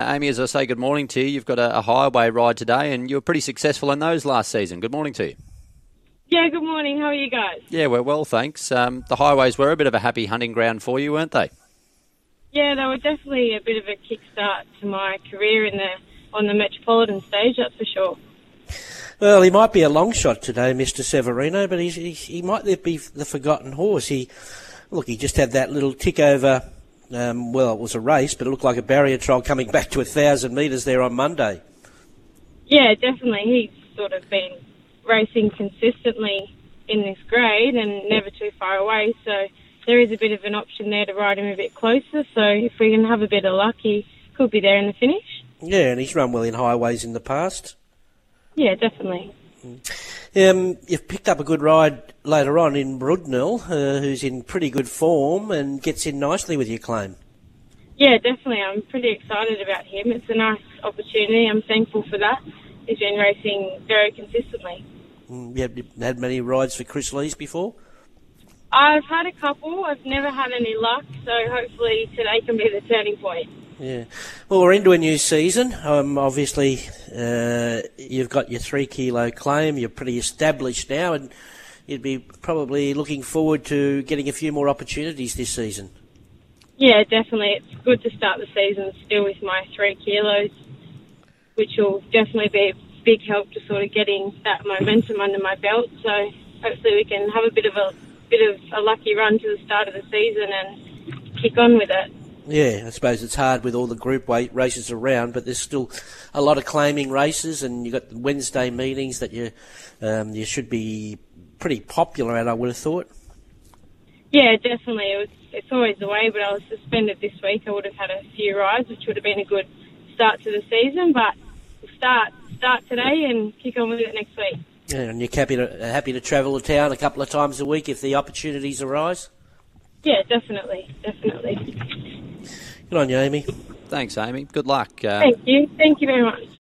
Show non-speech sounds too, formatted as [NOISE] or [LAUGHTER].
Amy, as I say good morning to you, you've got a, a highway ride today and you were pretty successful in those last season. Good morning to you. Yeah, good morning. How are you guys? Yeah, we're well, thanks. Um, the highways were a bit of a happy hunting ground for you, weren't they? Yeah, they were definitely a bit of a kickstart to my career in the on the metropolitan stage. That's for sure. Well, he might be a long shot today, Mr. Severino, but he's, he's, he might be the forgotten horse. He look, he just had that little tick over. Um, well, it was a race, but it looked like a barrier trial coming [LAUGHS] back to a thousand metres there on Monday. Yeah, definitely. He's sort of been racing consistently in this grade and never too far away. So there is a bit of an option there to ride him a bit closer. So if we can have a bit of luck, he could be there in the finish. Yeah, and he's run well in highways in the past. Yeah, definitely. Um, you've picked up a good ride later on in Brudnell, uh, who's in pretty good form and gets in nicely with your claim. Yeah, definitely. I'm pretty excited about him. It's a nice opportunity. I'm thankful for that. He's been racing very consistently. Mm, you had many rides for Kris Lees before? I've had a couple. I've never had any luck, so hopefully today can be the turning point. Yeah. Well, we're into a new season. Um, obviously, uh, you've got your three kilo claim. You're pretty established now, and you'd be probably looking forward to getting a few more opportunities this season. Yeah, definitely. It's good to start the season still with my three kilos, which will definitely be a big help to sort of getting that momentum under my belt. So hopefully we can have a bit of a bit of a lucky run to the start of the season and kick on with it. Yeah, I suppose it's hard with all the group weight races around, but there's still a lot of claiming races, and you've got the Wednesday meetings that you um, you should be pretty popular at. I would have thought. Yeah, definitely. It was, it's always the way, but I was suspended this week. I would have had a few rides, which would have been a good start to the season. But we'll start start today and kick on with it next week. Yeah, and you're happy to happy to travel to town a couple of times a week if the opportunities arise. Yeah, definitely, definitely. Good on you, Amy. Thanks, Amy. Good luck. Uh, Thank you. Thank you very much.